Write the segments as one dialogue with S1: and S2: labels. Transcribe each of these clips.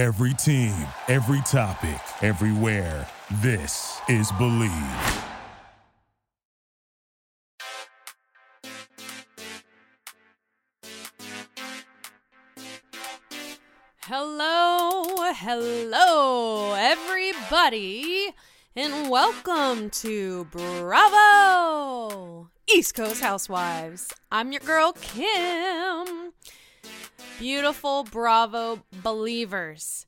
S1: Every team, every topic, everywhere. This is Believe.
S2: Hello, hello, everybody, and welcome to Bravo East Coast Housewives. I'm your girl, Kim. Beautiful Bravo believers.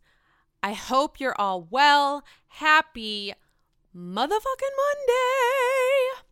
S2: I hope you're all well. Happy motherfucking Monday.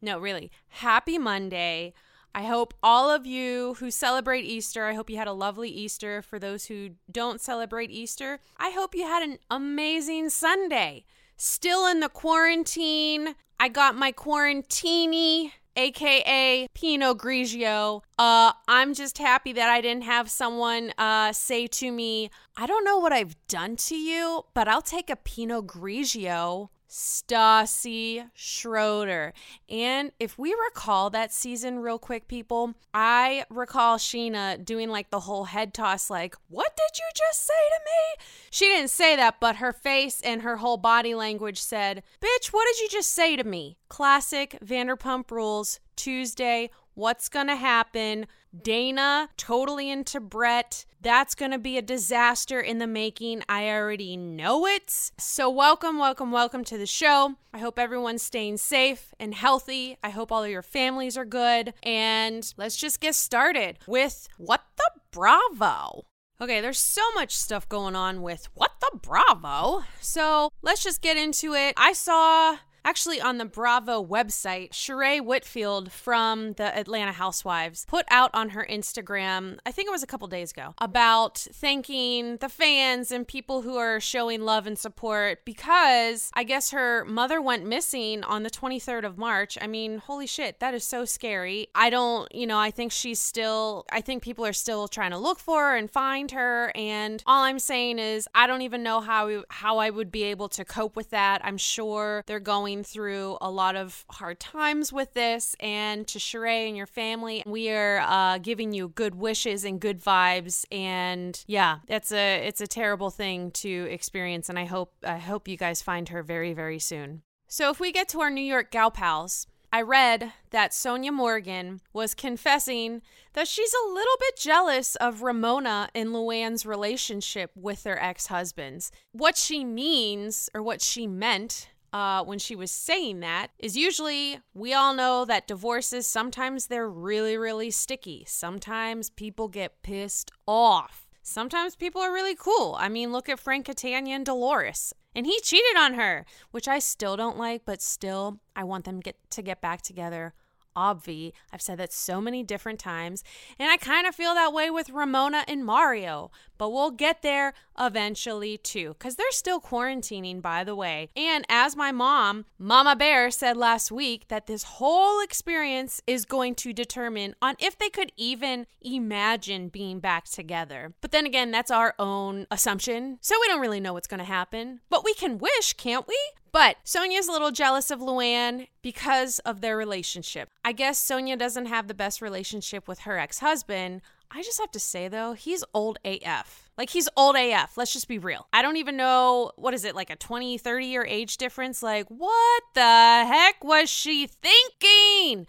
S2: No, really, happy Monday. I hope all of you who celebrate Easter, I hope you had a lovely Easter. For those who don't celebrate Easter, I hope you had an amazing Sunday. Still in the quarantine. I got my quarantini, aka Pinot Grigio. Uh, I'm just happy that I didn't have someone uh, say to me, I don't know what I've done to you, but I'll take a Pinot Grigio Stassi Schroeder. And if we recall that season real quick, people, I recall Scheana doing like the whole head toss, like, What you just say to me? She didn't say that, but her face and her whole body language said, Bitch, what did you just say to me? Classic Vanderpump Rules, Tuesday. What's going to happen? Dayna totally into Brett. That's going to be a disaster in the making. I already know it. So, welcome, welcome, welcome to the show. I hope everyone's staying safe and healthy. I hope all of your families are good. And let's just get started with What the Bravo. Okay, there's so much stuff going on with What the Bravo. So, let's just get into it. I saw Actually, on the Bravo website, Sheree Whitfield from the Atlanta Housewives put out on her Instagram, I think it was a couple days ago, about thanking the fans and people who are showing love and support because I guess her mother went missing on the 23rd of March. I mean, holy shit, that is so scary. I don't, you know, I think she's still, I think people are still trying to look for her and find her. And all I'm saying is, I don't even know how, how I would be able to cope with that. I'm sure they're going going through a lot of hard times with this. And to Sheree and your family, we are uh, giving you good wishes and good vibes. And yeah, it's a it's a terrible thing to experience. And I hope I hope you guys find her very very soon. So if we get to our New York gal pals. I read that Sonja Morgan was confessing that she's a little bit jealous of Ramona and Luann's relationship with their ex husbands. What she means, or what she meant, uh, when she was saying that is usually we all know that divorces sometimes they're really, really sticky. Sometimes people get pissed off. Sometimes people are really cool. I mean, look at Frank Catania and Dolores. And he cheated on her, which I still don't like, but still, I want them get to get back together obvi. I've said that so many different times. And I kind of feel that way with Ramona and Mario. But we'll get there eventually too, because they're still quarantining, by the way. And as my mom, Mama Bear, said last week, that this whole experience is going to determine on if they could even imagine being back together. But then again, that's our own assumption. So we don't really know what's going to happen. But we can wish, can't we? But Sonja's a little jealous of Luann because of their relationship. I guess Sonja doesn't have the best relationship with her ex husband. I just have to say though, he's old AF. Like he's old AF. Let's just be real. I don't even know what is it like a 20, 30 year age difference. Like what the heck was she thinking?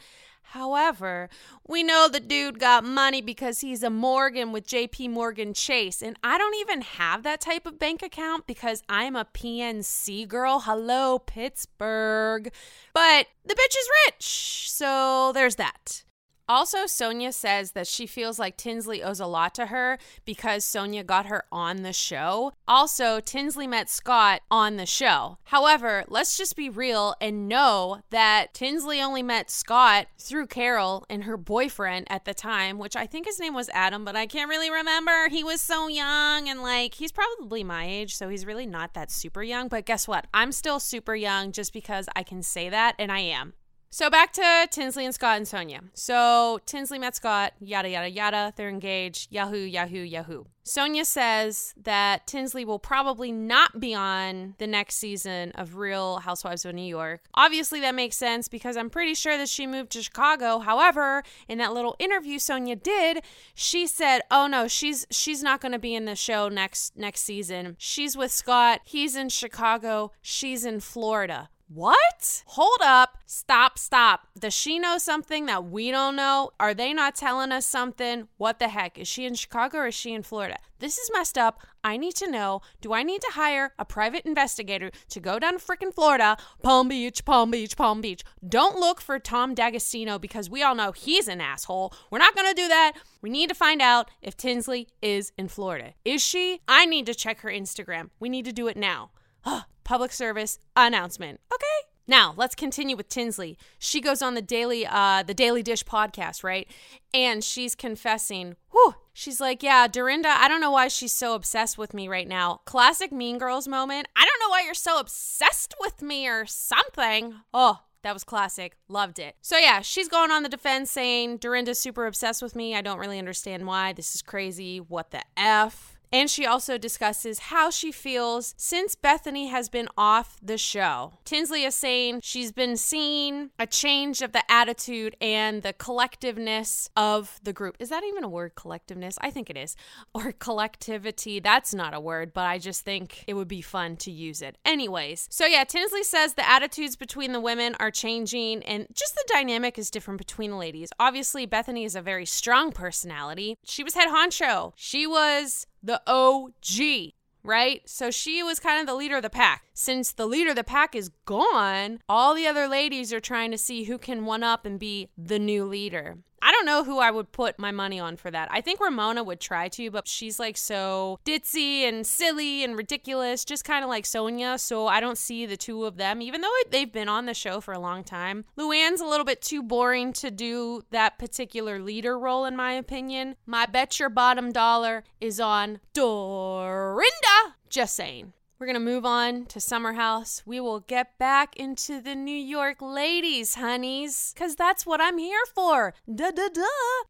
S2: However, we know the dude got money because he's a Morgan with JP Morgan Chase. And I don't even have that type of bank account because I'm a PNC girl. Hello, Pittsburgh. But the bitch is rich. So there's that. Also, Sonja says that she feels like Tinsley owes a lot to her because Sonja got her on the show. Also, Tinsley met Scott on the show. However, let's just be real and know that Tinsley only met Scott through Carol and her boyfriend at the time, which I think his name was Adam, but I can't really remember. He was so young and like he's probably my age, so he's really not that super young. But guess what? I'm still super young just because I can say that, and I am. So back to Tinsley and Scott and Sonja. So Tinsley met Scott, yada, yada, yada. They're engaged. Yahoo, Yahoo, Yahoo. Sonja says that Tinsley will probably not be on the next season of Real Housewives of New York. Obviously, that makes sense because I'm pretty sure that she moved to Chicago. However, in that little interview Sonja did, she said, "Oh no, she's she's not going to be in the show next next season. She's with Scott. He's in Chicago. She's in Florida." What? Hold up. Stop, stop. Does she know something that we don't know? Are they not telling us something? What the heck? Is she in Chicago or is she in Florida? This is messed up. I need to know. Do I need to hire a private investigator to go down to freaking Florida, Palm Beach, Palm Beach, Palm Beach? Don't look for Tom D'Agostino because we all know he's an asshole. We're not going to do that. We need to find out if Tinsley is in Florida. Is she? I need to check her Instagram. We need to do it now public service announcement. Okay. Now let's continue with Tinsley. She goes on the daily, uh, the Daily Dish podcast, right? And she's confessing. Whew, she's like, "Yeah, Dorinda. I don't know why she's so obsessed with me right now. Classic Mean Girls moment. I don't know why you're so obsessed with me or something. Oh, that was classic. Loved it. So, yeah, she's going on the defense saying Dorinda's super obsessed with me. I don't really understand why. This is crazy. What the F? And she also discusses how she feels since Bethany has been off the show. Tinsley is saying she's been seeing a change of the attitude and the collectiveness of the group. Is that even a word, collectiveness? I think it is. Or collectivity. That's not a word, but I just think it would be fun to use it. Anyways, so yeah, Tinsley says the attitudes between the women are changing and just the dynamic is different between the ladies. Obviously, Bethany is a very strong personality. She was head honcho. She was the OG, right? So she was kind of the leader of the pack. Since the leader of the pack is gone, all the other ladies are trying to see who can one up and be the new leader. I don't know who I would put my money on for that. I think Ramona would try to, but she's like so ditzy and silly and ridiculous, just kind of like Sonja. So I don't see the two of them, even though they've been on the show for a long time. Luann's a little bit too boring to do that particular leader role, in my opinion. My bet your bottom dollar is on Dorinda. Just saying. We're going to move on to Summer House. We will get back into the New York ladies, honeys, because that's what I'm here for. Da da da.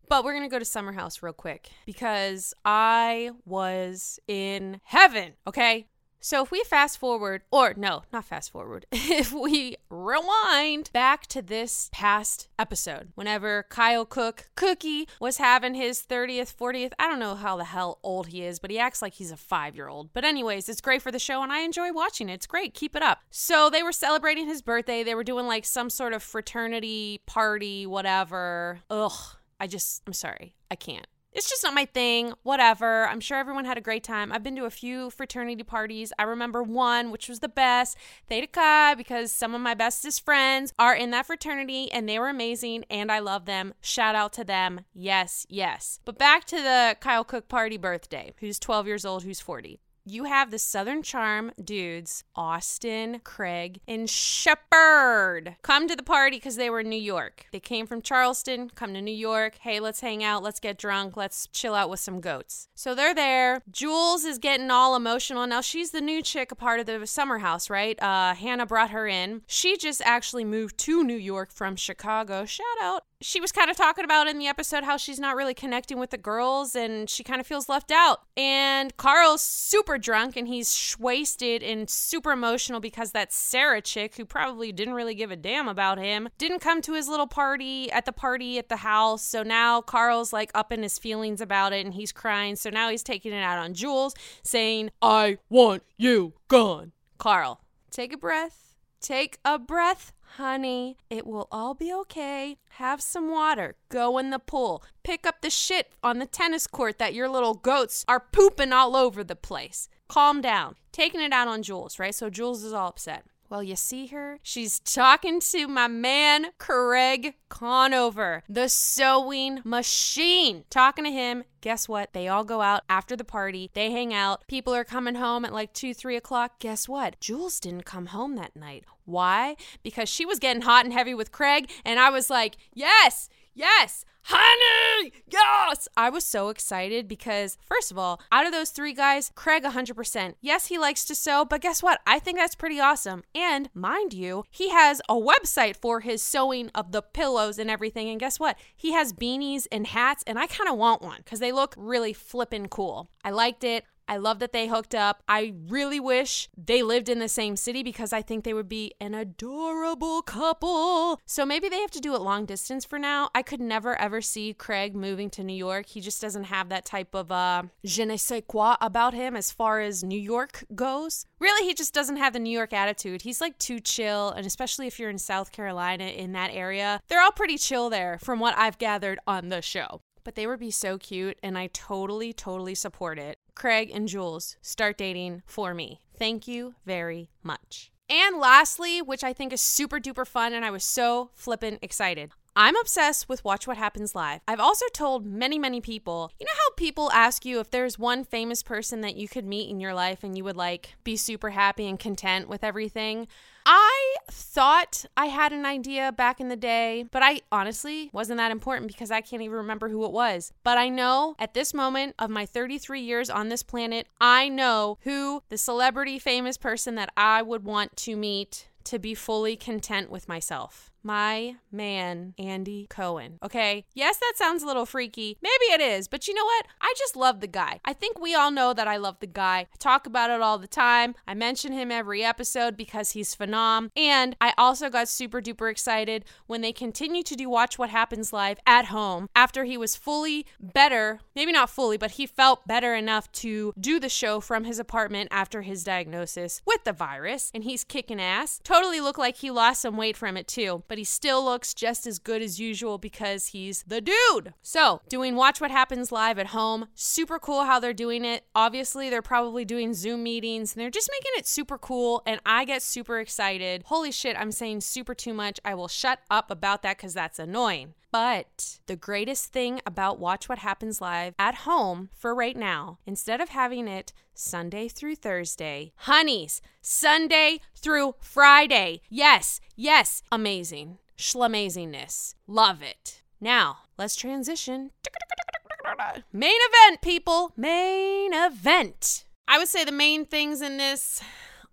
S2: But we're going to go to Summer House real quick because I was in heaven, okay? So if we fast forward, or no, not fast forward, if we rewind back to this past episode, whenever Kyle Cooke, Cookie, was having his 30th, 40th, I don't know how the hell old he is, but he acts like he's a five year old. But, anyways, it's great for the show and I enjoy watching it. It's great. Keep it up. So they were celebrating his birthday. They were doing like some sort of fraternity party, whatever. Ugh. I just, I'm sorry. I can't it's just not my thing. Whatever. I'm sure everyone had a great time. I've been to a few fraternity parties. I remember one, which was the best, Theta Chi, because some of my bestest friends are in that fraternity and they were amazing and I love them. Shout out to them. Yes, yes. But back to the Kyle Cooke party birthday, who's 12 years old, who's 40 you have the Southern Charm dudes, Austin, Craig, and Shepard, come to the party because they were in New York. They came from Charleston, come to New York. Hey, let's hang out, let's get drunk, let's chill out with some goats. So they're there. Jules is getting all emotional. Now, she's the new chick, a part of the summer house, right? Uh, Hannah brought her in. She just actually moved to New York from Chicago. Shout out she was kind of talking about in the episode how she's not really connecting with the girls and she kind of feels left out. And Carl's super drunk and he's wasted and super emotional because that Sarah chick, who probably didn't really give a damn about him, didn't come to his little party at the party at the house. So now Carl's like up in his feelings about it and he's crying. So now he's taking it out on Jules, saying, I want you gone. Carl, take a breath. Take a breath honey, it will all be okay. Have some water. Go in the pool. Pick up the shit on the tennis court that your little goats are pooping all over the place. Calm down. Taking it out on Jules, right? So Jules is all upset. Well, you see her? She's talking to my man, Craig Conover, the sewing machine. Talking to him. Guess what? They all go out after the party. They hang out. People are coming home at like 2, 3 o'clock. Guess what? Jules didn't come home that night. Why? Because she was getting hot and heavy with Craig, and I was like, yes, Yes, honey, yes. I was so excited because, first of all, out of those three guys, Craig 100%. Yes, he likes to sew, but guess what? I think that's pretty awesome. And mind you, he has a website for his sewing of the pillows and everything. And guess what? He has beanies and hats, and I kind of want one because they look really flippin' cool. I liked it. I love that they hooked up. I really wish they lived in the same city because I think they would be an adorable couple. So maybe they have to do it long distance for now. I could never ever see Craig moving to New York. He just doesn't have that type of uh, je ne sais quoi about him as far as New York goes. Really, he just doesn't have the New York attitude. He's like too chill, and especially if you're in South Carolina in that area, they're all pretty chill there from what I've gathered on the show but they would be so cute and I totally, totally support it. Craig and Jules, start dating for me. Thank you very much. And lastly, which I think is super duper fun and I was so flippin' excited. I'm obsessed with Watch What Happens Live. I've also told many, many people, you know how people ask you if there's one famous person that you could meet in your life and you would like be super happy and content with everything? I thought I had an idea back in the day, but I honestly wasn't that important because I can't even remember who it was. But I know at this moment of my 33 years on this planet, I know who the celebrity famous person that I would want to meet to be fully content with myself my man, Andy Cohen. Okay. Yes, that sounds a little freaky. Maybe it is, but you know what? I just love the guy. I think we all know that I love the guy. I talk about it all the time. I mention him every episode because he's phenom. And I also got super duper excited when they continue to do Watch What Happens Live at home after he was fully better. Maybe not fully, but he felt better enough to do the show from his apartment after his diagnosis with the virus. And he's kicking ass. Totally looked like he lost some weight from it too. But he still looks just as good as usual because he's the dude. So, doing Watch What Happens live at home, super cool how they're doing it. Obviously, they're probably doing Zoom meetings and they're just making it super cool, and I get super excited. Holy shit, I'm saying super too much. I will shut up about that because that's annoying. But the greatest thing about Watch What Happens Live at home for right now, instead of having it Sunday through Thursday, honeys, Sunday through Friday. Yes, yes, amazing. Schlamazingness. Love it. Now, let's transition. Main event, people. Main event. I would say the main things in this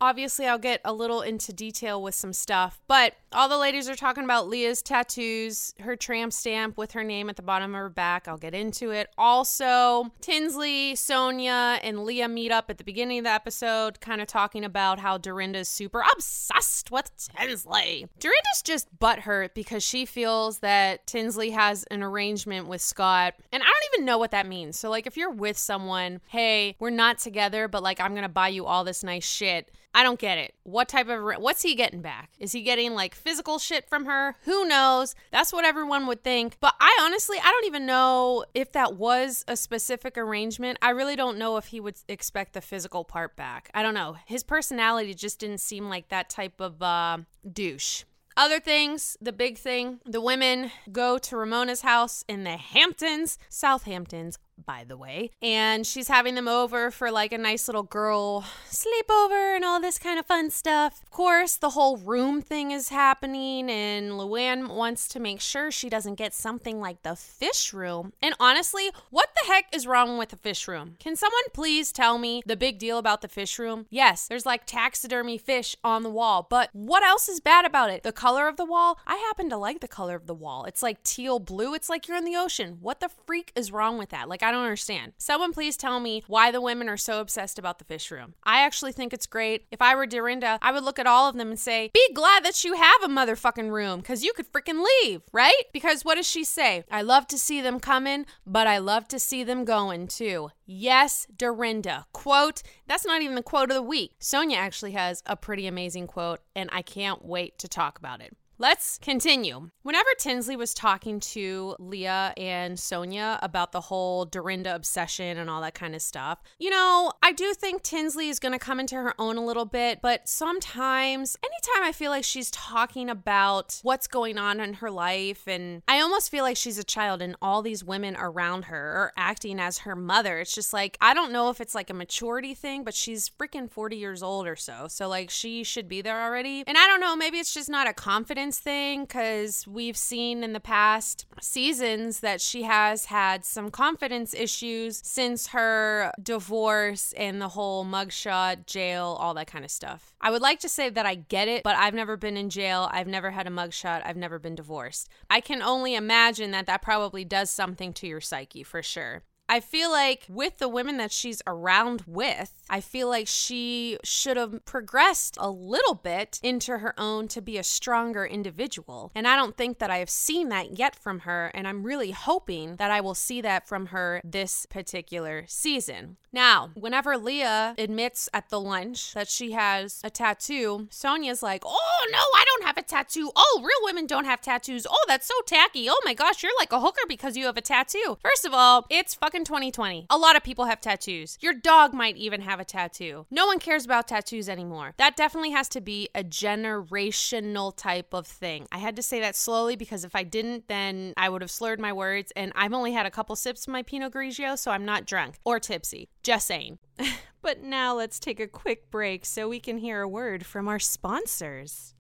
S2: obviously I'll get a little into detail with some stuff, but all the ladies are talking about Leah's tattoos, her tramp stamp with her name at the bottom of her back. I'll get into it. Also, Tinsley, Sonja, and Leah meet up at the beginning of the episode, kind of talking about how Dorinda's super obsessed with Tinsley. Dorinda's just butthurt because she feels that Tinsley has an arrangement with Scott, and I don't even know what that means. So, like, if you're with someone, hey, we're not together, but like, I'm gonna buy you all this nice shit I don't get it. What type of what's he getting back? Is he getting like physical shit from her? Who knows? That's what everyone would think. But I honestly, I don't even know if that was a specific arrangement. I really don't know if he would expect the physical part back. I don't know. His personality just didn't seem like that type of uh, douche. Other things, the big thing, the women go to Ramona's house in the Hamptons, Southamptons, by the way. And she's having them over for like a nice little girl sleepover and all this kind of fun stuff. Of course, the whole room thing is happening, and Luann wants to make sure she doesn't get something like the fish room. And honestly, what the heck is wrong with the fish room? Can someone please tell me the big deal about the fish room? Yes, there's like taxidermy fish on the wall, but what else is bad about it? The color of the wall? I happen to like the color of the wall. It's like teal blue, it's like you're in the ocean. What the freak is wrong with that? Like, I don't understand. Someone please tell me why the women are so obsessed about the fish room. I actually think it's great. If I were Dorinda, I would look at all of them and say, be glad that you have a motherfucking room because you could freaking leave, right? Because what does she say? I love to see them coming, but I love to see them going too. Yes, Dorinda. Quote, that's not even the quote of the week. Sonja actually has a pretty amazing quote, and I can't wait to talk about it. Let's continue. Whenever Tinsley was talking to Leah and Sonja about the whole Dorinda obsession and all that kind of stuff, you know, I do think Tinsley is going to come into her own a little bit, but sometimes, anytime I feel like she's talking about what's going on in her life, and I almost feel like she's a child and all these women around her are acting as her mother, it's just like, I don't know if it's like a maturity thing, but she's freaking 40 years old or so. So, like, she should be there already. And I don't know, maybe it's just not a confidence confidence thing because we've seen in the past seasons that she has had some confidence issues since her divorce and the whole mugshot, jail, all that kind of stuff. I would like to say that I get it, but I've never been in jail. I've never had a mugshot. I've never been divorced. I can only imagine that that probably does something to your psyche for sure. I feel like with the women that she's around with, I feel like she should have progressed a little bit into her own to be a stronger individual. And I don't think that I have seen that yet from her. And I'm really hoping that I will see that from her this particular season. Now, whenever Leah admits at the lunch that she has a tattoo, Sonja's like, Oh, no, I don't have a tattoo. Oh, real women don't have tattoos. Oh, that's so tacky. Oh my gosh, you're like a hooker because you have a tattoo. First of all, it's fucking 2020. A lot of people have tattoos. Your dog might even have a tattoo. No one cares about tattoos anymore. That definitely has to be a generational type of thing. I had to say that slowly because if I didn't, then I would have slurred my words. And I've only had a couple sips of my Pinot Grigio, so I'm not drunk or tipsy. Just saying. but now let's take a quick break so we can hear a word from our sponsors.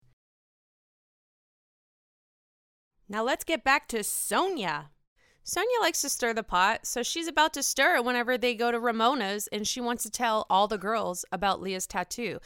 S2: Now let's get back to Sonja. Sonja likes to stir the pot, so she's about to stir it whenever they go to Ramona's and she wants to tell all the girls about Leah's tattoo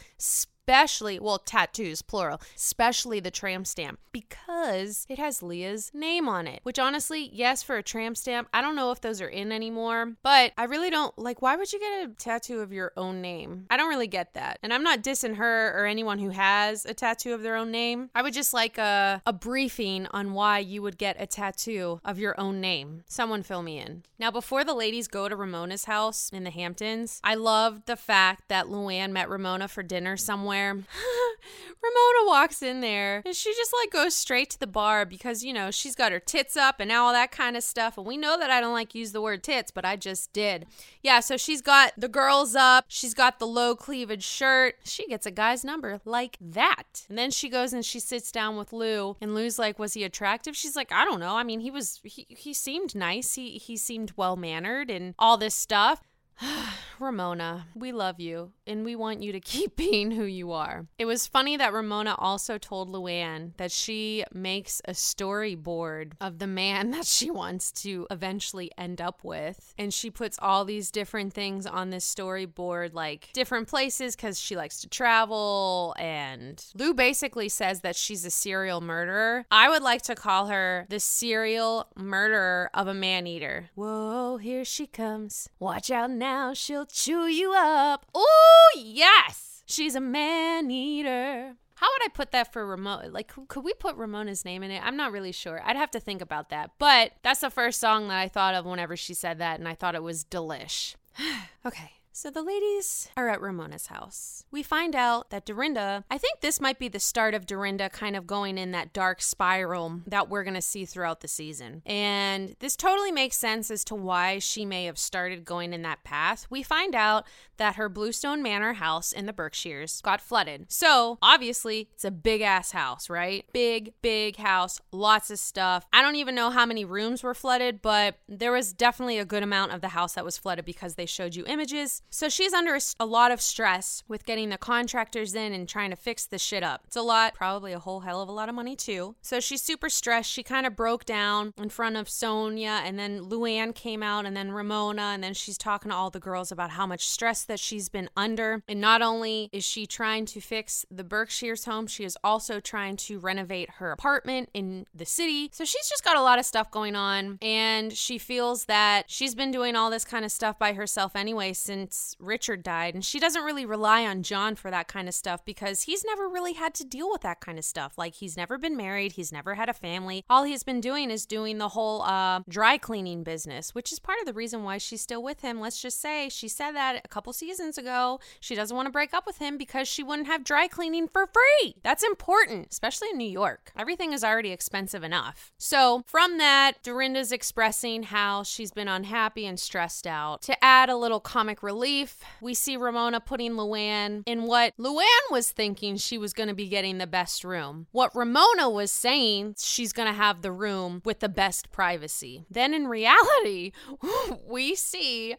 S2: especially, well, tattoos, plural, especially the tram stamp, because it has Leah's name on it. Which honestly, yes, for a tram stamp, I don't know if those are in anymore, but I really don't like, why would you get a tattoo of your own name? I don't really get that. And I'm not dissing her or anyone who has a tattoo of their own name. I would just like a, a briefing on why you would get a tattoo of your own name. Someone fill me in. Now, before the ladies go to Ramona's house in the Hamptons, I loved the fact that Luann met Ramona for dinner somewhere somewhere. Ramona walks in there and she just like goes straight to the bar because, you know, she's got her tits up and all that kind of stuff. And we know that I don't like use the word tits, but I just did. Yeah, so she's got the girls up. She's got the low cleavage shirt. She gets a guy's number like that. And then she goes and she sits down with Lou and Lou's like, "Was he attractive?" She's like, "I don't know. I mean, he was he, he seemed nice. He he seemed well-mannered and all this stuff." Ramona, we love you and we want you to keep being who you are. It was funny that Ramona also told Luann that she makes a storyboard of the man that she wants to eventually end up with. And she puts all these different things on this storyboard, like different places because she likes to travel. And Lou basically says that she's a serial murderer. I would like to call her the serial murderer of a man eater. Whoa, here she comes. Watch out now, she'll chew you up. Oh, yes. She's a man eater. How would I put that for Ramona? Like, could we put Ramona's name in it? I'm not really sure. I'd have to think about that. But that's the first song that I thought of whenever she said that, and I thought it was delish. okay. So the ladies are at Ramona's house. We find out that Dorinda, I think this might be the start of Dorinda kind of going in that dark spiral that we're going to see throughout the season. And this totally makes sense as to why she may have started going in that path. We find out that her Bluestone Manor house in the Berkshires got flooded. So, obviously, it's a big ass house, right? Big, big house, lots of stuff. I don't even know how many rooms were flooded, but there was definitely a good amount of the house that was flooded because they showed you images. So she's under a lot of stress with getting the contractors in and trying to fix the shit up. It's a lot, probably a whole hell of a lot of money too. So she's super stressed. She kind of broke down in front of Sonja and then Luann came out, and then Ramona, and then she's talking to all the girls about how much stress that she's been under. And not only is she trying to fix the Berkshires home, she is also trying to renovate her apartment in the city. So she's just got a lot of stuff going on, and she feels that she's been doing all this kind of stuff by herself anyway since Richard died. And she doesn't really rely on John for that kind of stuff because he's never really had to deal with that kind of stuff. Like, he's never been married, he's never had a family. All he's been doing is doing the whole uh, dry cleaning business, which is part of the reason why she's still with him. Let's just say she said that a couple seasons ago. She doesn't want to break up with him because she wouldn't have dry cleaning for free. That's important, especially in New York. Everything is already expensive enough. So, from that, Dorinda's expressing how she's been unhappy and stressed out. To add a little comic relief, relief, we see Ramona putting Luann in what Luann was thinking she was going to be getting the best room. What Ramona was saying, she's going to have the room with the best privacy. Then in reality, we see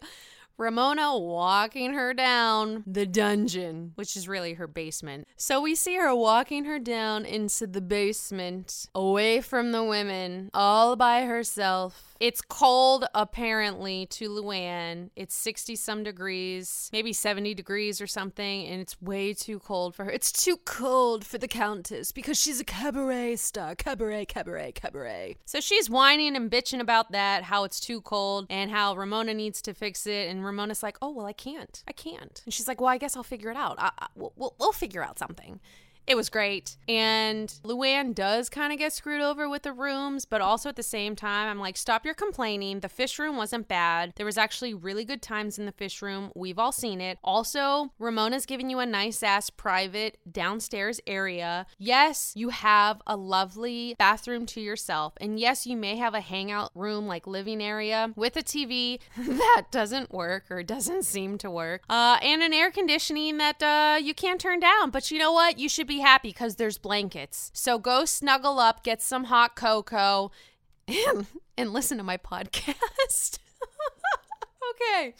S2: Ramona walking her down the dungeon, which is really her basement. So we see her walking her down into the basement, away from the women, all by herself. It's cold, apparently, to Luann. It's 60 some degrees, maybe 70 degrees or something, and it's way too cold for her. It's too cold for the Countess because she's a cabaret star. Cabaret, cabaret, cabaret. So she's whining and bitching about that, how it's too cold, and how Ramona needs to fix it. And Ramona's like, oh, well, I can't. I can't. And she's like, well, I guess I'll figure it out. I, I, we'll, we'll figure out something. It was great. And Luann does kind of get screwed over with the rooms, but also at the same time, I'm like, stop your complaining. The fish room wasn't bad. There was actually really good times in the fish room. We've all seen it. Also, Ramona's giving you a nice ass private downstairs area. Yes, you have a lovely bathroom to yourself. And yes, you may have a hangout room like living area with a TV that doesn't work or doesn't seem to work. Uh, and an air conditioning that uh, you can't turn down. But you know what? You should be happy because there's blankets. So go snuggle up, get some hot cocoa, and, and listen to my podcast. okay.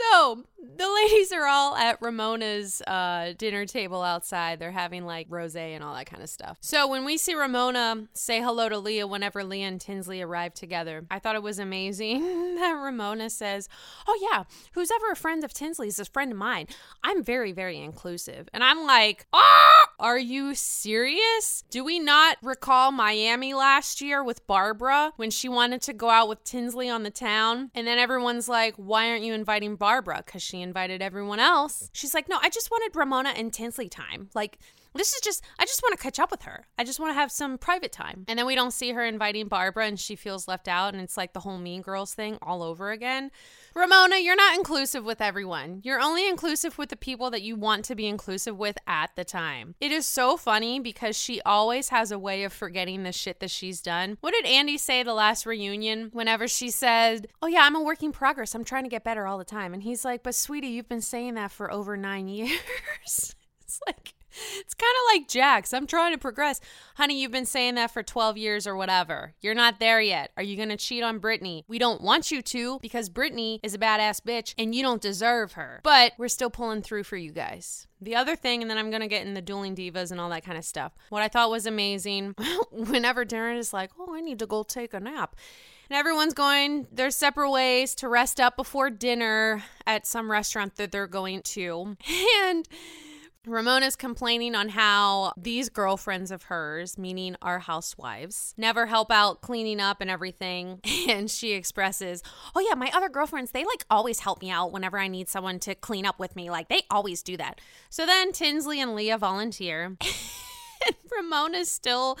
S2: So the ladies are all at Ramona's uh, dinner table outside. They're having like rose and all that kind of stuff. So when we see Ramona say hello to Leah whenever Leah and Tinsley arrive together, I thought it was amazing that Ramona says, "Oh yeah, who's ever a friend of Tinsley's is a friend of mine. I'm very very inclusive." And I'm like, "Ah, are you serious? Do we not recall Miami last year with Barbara when she wanted to go out with Tinsley on the town, and then everyone's like, "Why aren't you inviting Barbara?" Barbara because she invited everyone else. She's like, no, I just wanted Ramona and Tinsley time. Like, this is just, I just want to catch up with her. I just want to have some private time. And then we don't see her inviting Barbara and she feels left out. And it's like the whole Mean Girls thing all over again. Ramona, you're not inclusive with everyone. You're only inclusive with the people that you want to be inclusive with at the time. It is so funny because she always has a way of forgetting the shit that she's done. What did Andy say the last reunion whenever she said, Oh, yeah, I'm a work in progress. I'm trying to get better all the time. And he's like, But sweetie, you've been saying that for over nine years. it's like, it's kind of like Jax. I'm trying to progress. Honey, you've been saying that for 12 years or whatever. You're not there yet. Are you going to cheat on Brittany? We don't want you to because Brittany is a badass bitch and you don't deserve her. But we're still pulling through for you guys. The other thing, and then I'm going to get in the dueling divas and all that kind of stuff. What I thought was amazing, whenever Darren is like, oh, I need to go take a nap and everyone's going their separate ways to rest up before dinner at some restaurant that they're going to. And Ramona's complaining on how these girlfriends of hers, meaning our housewives, never help out cleaning up and everything. And she expresses, Oh, yeah, my other girlfriends, they like always help me out whenever I need someone to clean up with me. Like they always do that. So then Tinsley and Leah volunteer. and Ramona's still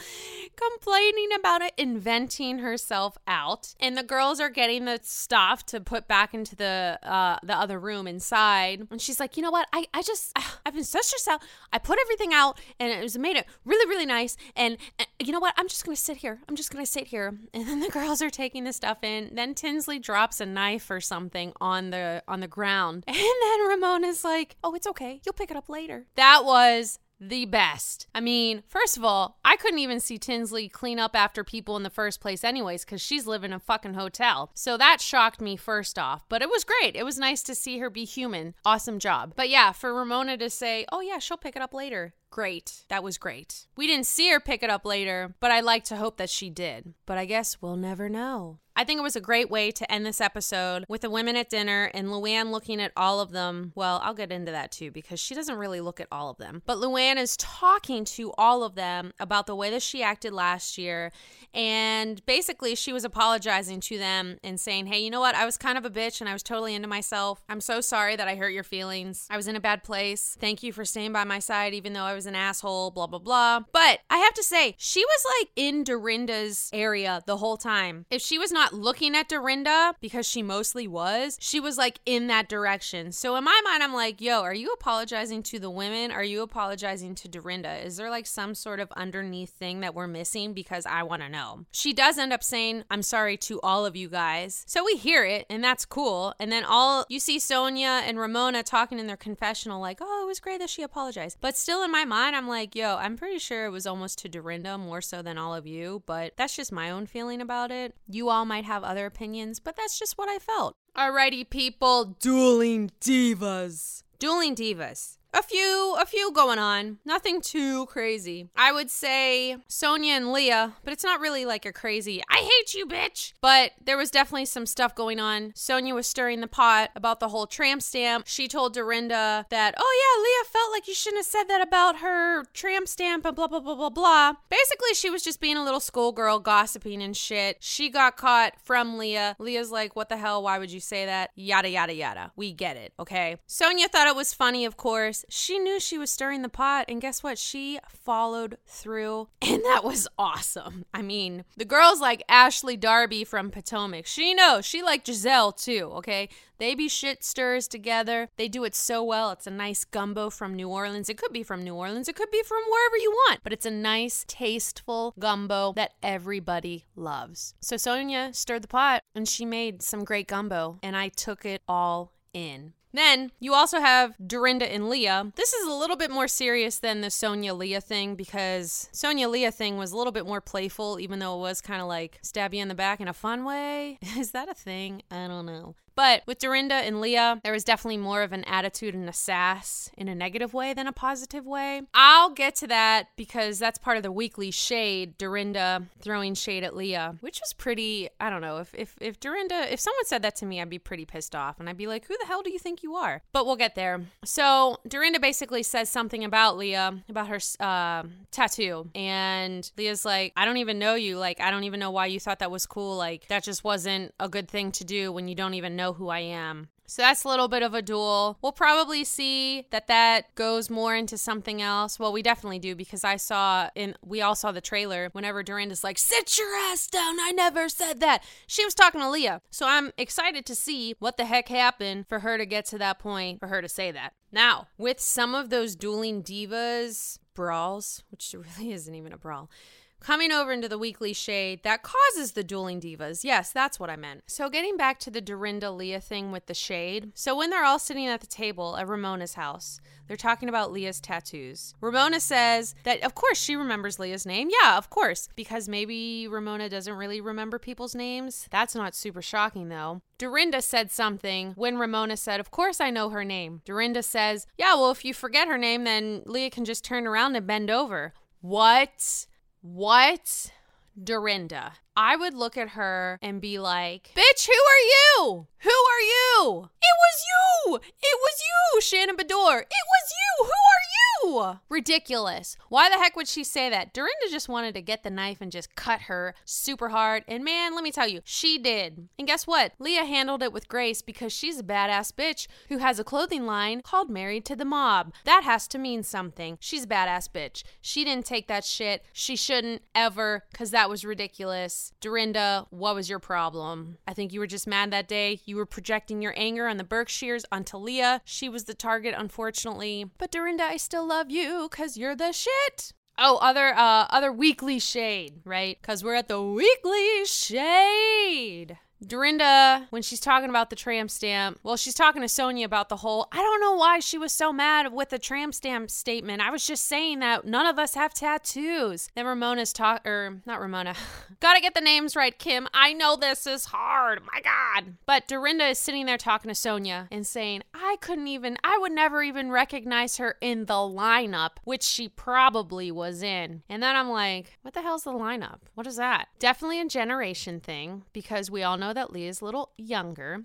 S2: complaining about it, inventing herself out. And the girls are getting the stuff to put back into the uh, the other room inside. And she's like, you know what? I, I just I've been so stressed out. I put everything out and it was made it really, really nice. And, and you know what? I'm just gonna sit here. I'm just gonna sit here. And then the girls are taking the stuff in. Then Tinsley drops a knife or something on the on the ground. And then Ramona's like, oh, it's okay. You'll pick it up later. That was the best. I mean, first of all, I couldn't even see Tinsley clean up after people in the first place, anyways, because she's living in a fucking hotel. So that shocked me first off, but it was great. It was nice to see her be human. Awesome job. But yeah, for Ramona to say, oh yeah, she'll pick it up later. Great. That was great. We didn't see her pick it up later, but I like to hope that she did. But I guess we'll never know. I think it was a great way to end this episode with the women at dinner and Luann looking at all of them. Well, I'll get into that too because she doesn't really look at all of them. But Luann is talking to all of them about the way that she acted last year. And basically, she was apologizing to them and saying, Hey, you know what? I was kind of a bitch and I was totally into myself. I'm so sorry that I hurt your feelings. I was in a bad place. Thank you for staying by my side, even though I was an asshole, blah, blah, blah. But I have to say, she was like in Dorinda's area the whole time. If she was not not looking at Dorinda because she mostly was. She was like in that direction. So in my mind, I'm like, yo, are you apologizing to the women? Are you apologizing to Dorinda? Is there like some sort of underneath thing that we're missing? Because I want to know. She does end up saying, I'm sorry to all of you guys. So we hear it, and that's cool. And then all you see Sonja and Ramona talking in their confessional, like, oh, it was great that she apologized. But still in my mind, I'm like, yo, I'm pretty sure it was almost to Dorinda more so than all of you. But that's just my own feeling about it. You all might have other opinions, but that's just what I felt. Alrighty, people, dueling divas. Dueling divas. A few, a few going on. Nothing too crazy. I would say Sonja and Leah, but it's not really like a crazy, I hate you, bitch. But there was definitely some stuff going on. Sonja was stirring the pot about the whole tramp stamp. She told Dorinda that, oh yeah, Leah felt like you shouldn't have said that about her tramp stamp and blah, blah, blah, blah, blah. Basically, she was just being a little schoolgirl gossiping and shit. She got caught from Leah. Leah's like, what the hell? Why would you say that? Yada, yada, yada. We get it, okay? Sonja thought it was funny, of course. She knew she was stirring the pot, and guess what? She followed through, and that was awesome. I mean, the girls like Ashley Darby from Potomac. She knows. She like Gizelle too, okay? They be shit stirs together. They do it so well. It's a nice gumbo from New Orleans. It could be from New Orleans. It could be from wherever you want, but it's a nice, tasteful gumbo that everybody loves. So Sonja stirred the pot and she made some great gumbo, and I took it all in. Then you also have Dorinda and Leah. This is a little bit more serious than the Sonja Leah thing because Sonja Leah thing was a little bit more playful, even though it was kind of like stab you in the back in a fun way. Is that a thing? I don't know. But with Dorinda and Leah, there was definitely more of an attitude and a sass in a negative way than a positive way. I'll get to that because that's part of the weekly shade, Dorinda throwing shade at Leah, which was pretty, I don't know, if, if, if Dorinda, if someone said that to me, I'd be pretty pissed off and I'd be like, who the hell do you think you are? But we'll get there. So Dorinda basically says something about Leah, about her uh, tattoo. And Leah's like, I don't even know you. Like, I don't even know why you thought that was cool. Like, that just wasn't a good thing to do when you don't even know who I am. So that's a little bit of a duel. We'll probably see that that goes more into something else. Well, we definitely do because I saw in we all saw the trailer whenever Dorinda's like, "Sit your ass down. I never said that." She was talking to Leah. So I'm excited to see what the heck happened for her to get to that point for her to say that. Now, with some of those dueling divas brawls, which really isn't even a brawl coming over into the weekly shade that causes the dueling divas. Yes, that's what I meant. So, getting back to the Dorinda Leah thing with the shade. So, when they're all sitting at the table at Ramona's house, they're talking about Leah's tattoos. Ramona says that, of course, she remembers Leah's name. Yeah, of course, because maybe Ramona doesn't really remember people's names. That's not super shocking, though. Dorinda said something when Ramona said, Of course I know her name. Dorinda says, Yeah, well, if you forget her name, then Leah can just turn around and bend over. What? What? Dorinda. I would look at her and be like, Bitch, who are you? Who are you? It was you! It was you, Shannon Beador! It was you! Who are you? Ridiculous. Why the heck would she say that? Dorinda just wanted to get the knife and just cut her super hard. And man, let me tell you, she did. And guess what? Leah handled it with grace because she's a badass bitch who has a clothing line called Married to the Mob. That has to mean something. She's a badass bitch. She didn't take that shit. She shouldn't ever, because that was ridiculous. Dorinda, what was your problem? I think you were just mad that day. You were projecting your anger on the Berkshires onto Leah. She was the target, unfortunately. But Dorinda, I still love you because you're the shit. Oh, other uh other weekly shade, right? Cuz we're at the weekly shade. Dorinda, when she's talking about the tram stamp, well, she's talking to Sonja about the whole. I don't know why she was so mad with the tram stamp statement. I was just saying that none of us have tattoos. Then Ramona's talk, or not Ramona. Gotta get the names right, Kim. I know this is hard. My God. But Dorinda is sitting there talking to Sonja and saying, I couldn't even, I would never even recognize her in the lineup, which she probably was in. And then I'm like, what the hell's the lineup? What is that? Definitely a generation thing because we all know that Leah's a little younger.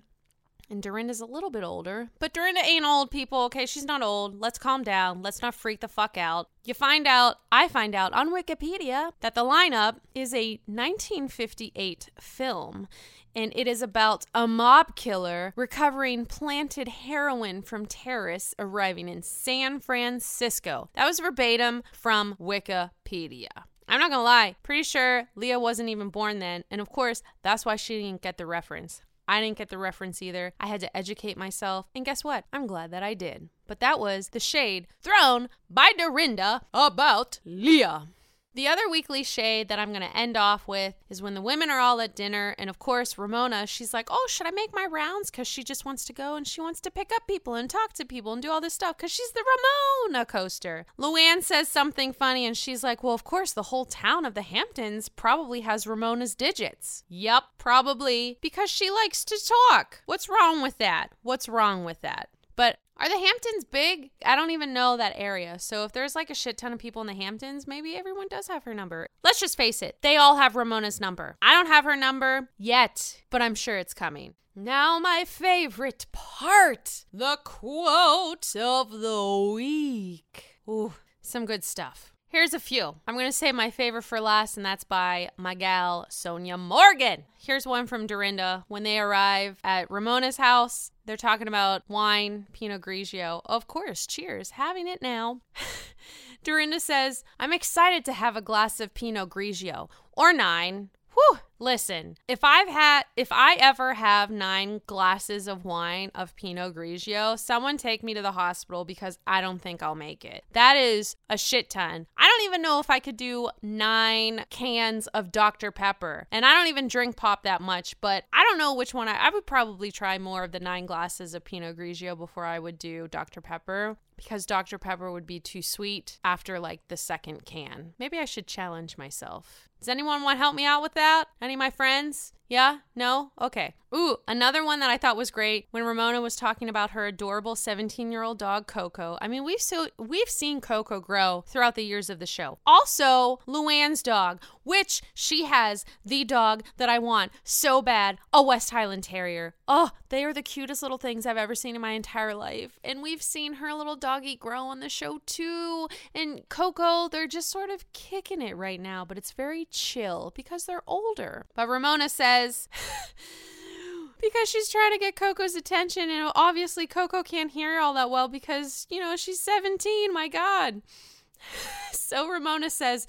S2: And Dorinda's a little bit older. But Dorinda ain't old, people. Okay, she's not old. Let's calm down. Let's not freak the fuck out. You find out, I find out on Wikipedia that the lineup is a 1958 film. And it is about a mob killer recovering planted heroin from terrorists arriving in San Francisco. That was verbatim from Wikipedia. I'm not gonna lie, pretty sure Leah wasn't even born then. And of course, that's why she didn't get the reference. I didn't get the reference either. I had to educate myself. And guess what? I'm glad that I did. But that was the shade thrown by Dorinda about Leah. The other weekly shade that I'm going to end off with is when the women are all at dinner. And of course, Ramona, she's like, Oh, should I make my rounds? Because she just wants to go and she wants to pick up people and talk to people and do all this stuff because she's the Ramona coaster. Luann says something funny and she's like, Well, of course, the whole town of the Hamptons probably has Ramona's digits. Yup, probably because she likes to talk. What's wrong with that? What's wrong with that? But are the Hamptons big? I don't even know that area. So if there's like a shit ton of people in the Hamptons, maybe everyone does have her number. Let's just face it, they all have Ramona's number. I don't have her number yet, but I'm sure it's coming. Now, my favorite part the quote of the week. Ooh, some good stuff. Here's a few. I'm going to say my favorite for last, and that's by my gal, Sonja Morgan. Here's one from Dorinda. When they arrive at Ramona's house, they're talking about wine, Pinot Grigio. Of course, cheers, having it now. Dorinda says, I'm excited to have a glass of Pinot Grigio, or nine, Whew. Listen, if I've had, if I ever have nine glasses of wine of Pinot Grigio, someone take me to the hospital because I don't think I'll make it. That is a shit ton. I don't even know if I could do nine cans of Dr. Pepper. And I don't even drink pop that much, but I don't know which one I, I would probably try more of the nine glasses of Pinot Grigio before I would do Dr. Pepper because Dr. Pepper would be too sweet after like the second can. Maybe I should challenge myself. Does anyone want to help me out with that? Any of my friends? Yeah? No? Okay. Ooh, another one that I thought was great when Ramona was talking about her adorable 17-year-old dog Coco. I mean, we've so we've seen Coco grow throughout the years of the show. Also, Luann's dog, which she has the dog that I want so bad, a West Highland Terrier. Oh, they are the cutest little things I've ever seen in my entire life. And we've seen her little doggy grow on the show too. And Coco, they're just sort of kicking it right now, but it's very chill because they're older. But Ramona says because she's trying to get Coco's attention, and obviously Coco can't hear all that well because, you know, she's 17. My God. so Ramona says,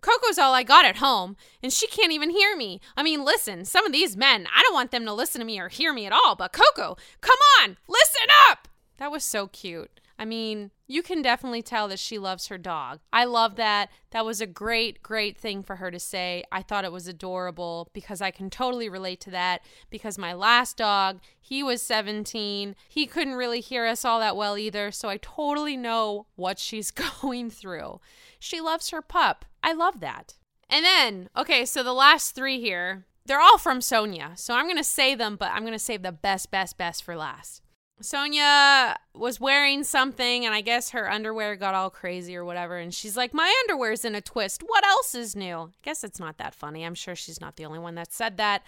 S2: Coco's all I got at home, and she can't even hear me. I mean, listen, some of these men, I don't want them to listen to me or hear me at all, but Coco, come on, listen up! That was so cute. I mean, you can definitely tell that she loves her dog. I love that. That was a great, great thing for her to say. I thought it was adorable because I can totally relate to that. Because my last dog, he was 17. He couldn't really hear us all that well either. So I totally know what she's going through. She loves her pup. I love that. And then, okay, so the last three here, they're all from Sonja. So I'm going to say them, but I'm going to save the best, best, best for last. Sonja was wearing something, and I guess her underwear got all crazy or whatever. And she's like, My underwear's in a twist. What else is new? I guess it's not that funny. I'm sure she's not the only one that said that.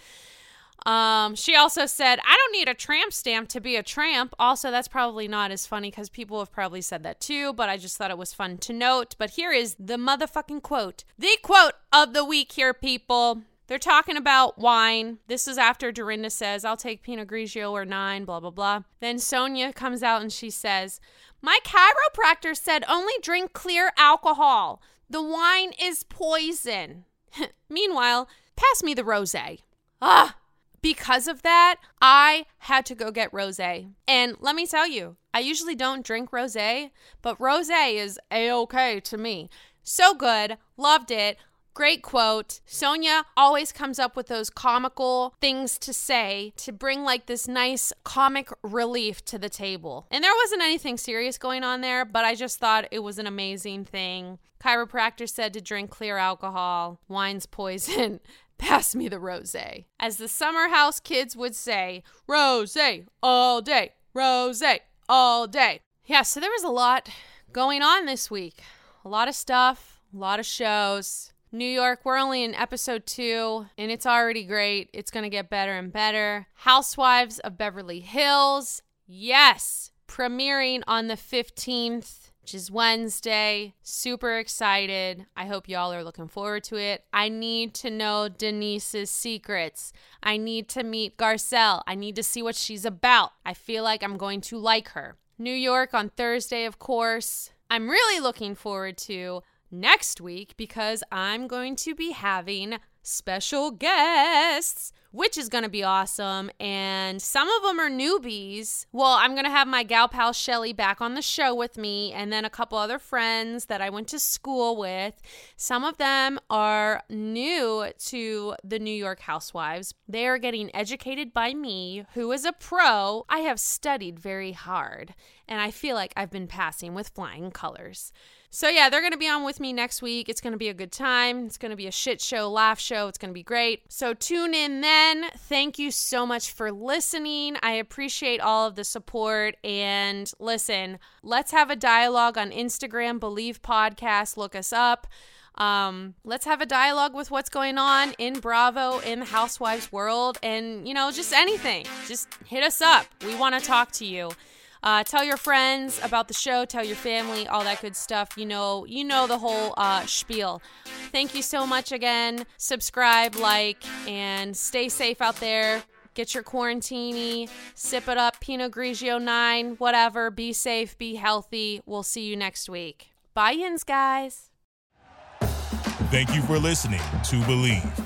S2: Um, she also said, I don't need a tramp stamp to be a tramp. Also, that's probably not as funny because people have probably said that too, but I just thought it was fun to note. But here is the motherfucking quote. The quote of the week here, people. They're talking about wine. This is after Dorinda says, I'll take Pinot Grigio or nine, blah, blah, blah. Then Sonja comes out and she says, My chiropractor said only drink clear alcohol. The wine is poison. Meanwhile, pass me the rose. Ah, because of that, I had to go get rose. And let me tell you, I usually don't drink rose, but rose is a okay to me. So good, loved it. Great quote. Sonja always comes up with those comical things to say to bring like this nice comic relief to the table. And there wasn't anything serious going on there, but I just thought it was an amazing thing. Chiropractor said to drink clear alcohol, wine's poison. Pass me the rose. As the summer house kids would say, rose all day, rose all day. Yeah, so there was a lot going on this week. A lot of stuff, a lot of shows. New York, we're only in episode two, and it's already great. It's going to get better and better. Housewives of Beverly Hills, yes, premiering on the 15th, which is Wednesday. Super excited. I hope y'all are looking forward to it. I need to know Denise's secrets. I need to meet Garcelle. I need to see what she's about. I feel like I'm going to like her. New York on Thursday, of course. I'm really looking forward to next week because I'm going to be having special guests. which is going to be awesome. And some of them are newbies. Well, I'm going to have my gal pal Shelly back on the show with me, and then a couple other friends that I went to school with. Some of them are new to the New York Housewives. They are getting educated by me, who is a pro. I have studied very hard, and I feel like I've been passing with flying colors. So, yeah, they're going to be on with me next week. It's going to be a good time. It's going to be a shit show, laugh show. It's going to be great. So, tune in then. Thank you so much for listening. I appreciate all of the support. And listen, let's have a dialogue on Instagram, Bleav Podcast. Look us up. Um, let's have a dialogue with what's going on in Bravo, in the Housewives world, and, you know, just anything. Just hit us up. We want to talk to you. Uh, tell your friends about the show. Tell your family, all that good stuff. You know, you know the whole uh, spiel. Thank you so much again. Subscribe, like, and stay safe out there. Get your quarantini, sip it up, Pinot Grigio 9, whatever. Be safe, be healthy. We'll see you next week. Bye, yins, guys.
S1: Thank you for listening to Bleav.